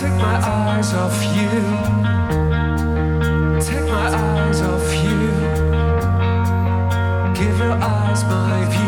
Take my eyes off you. Take my eyes off you. Give your eyes my view.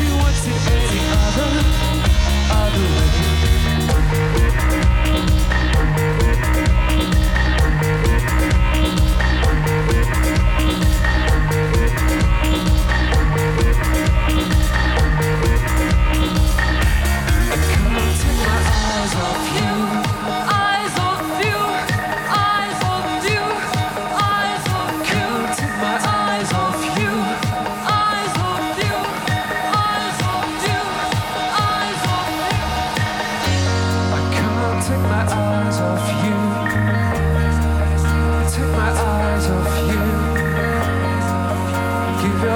you want to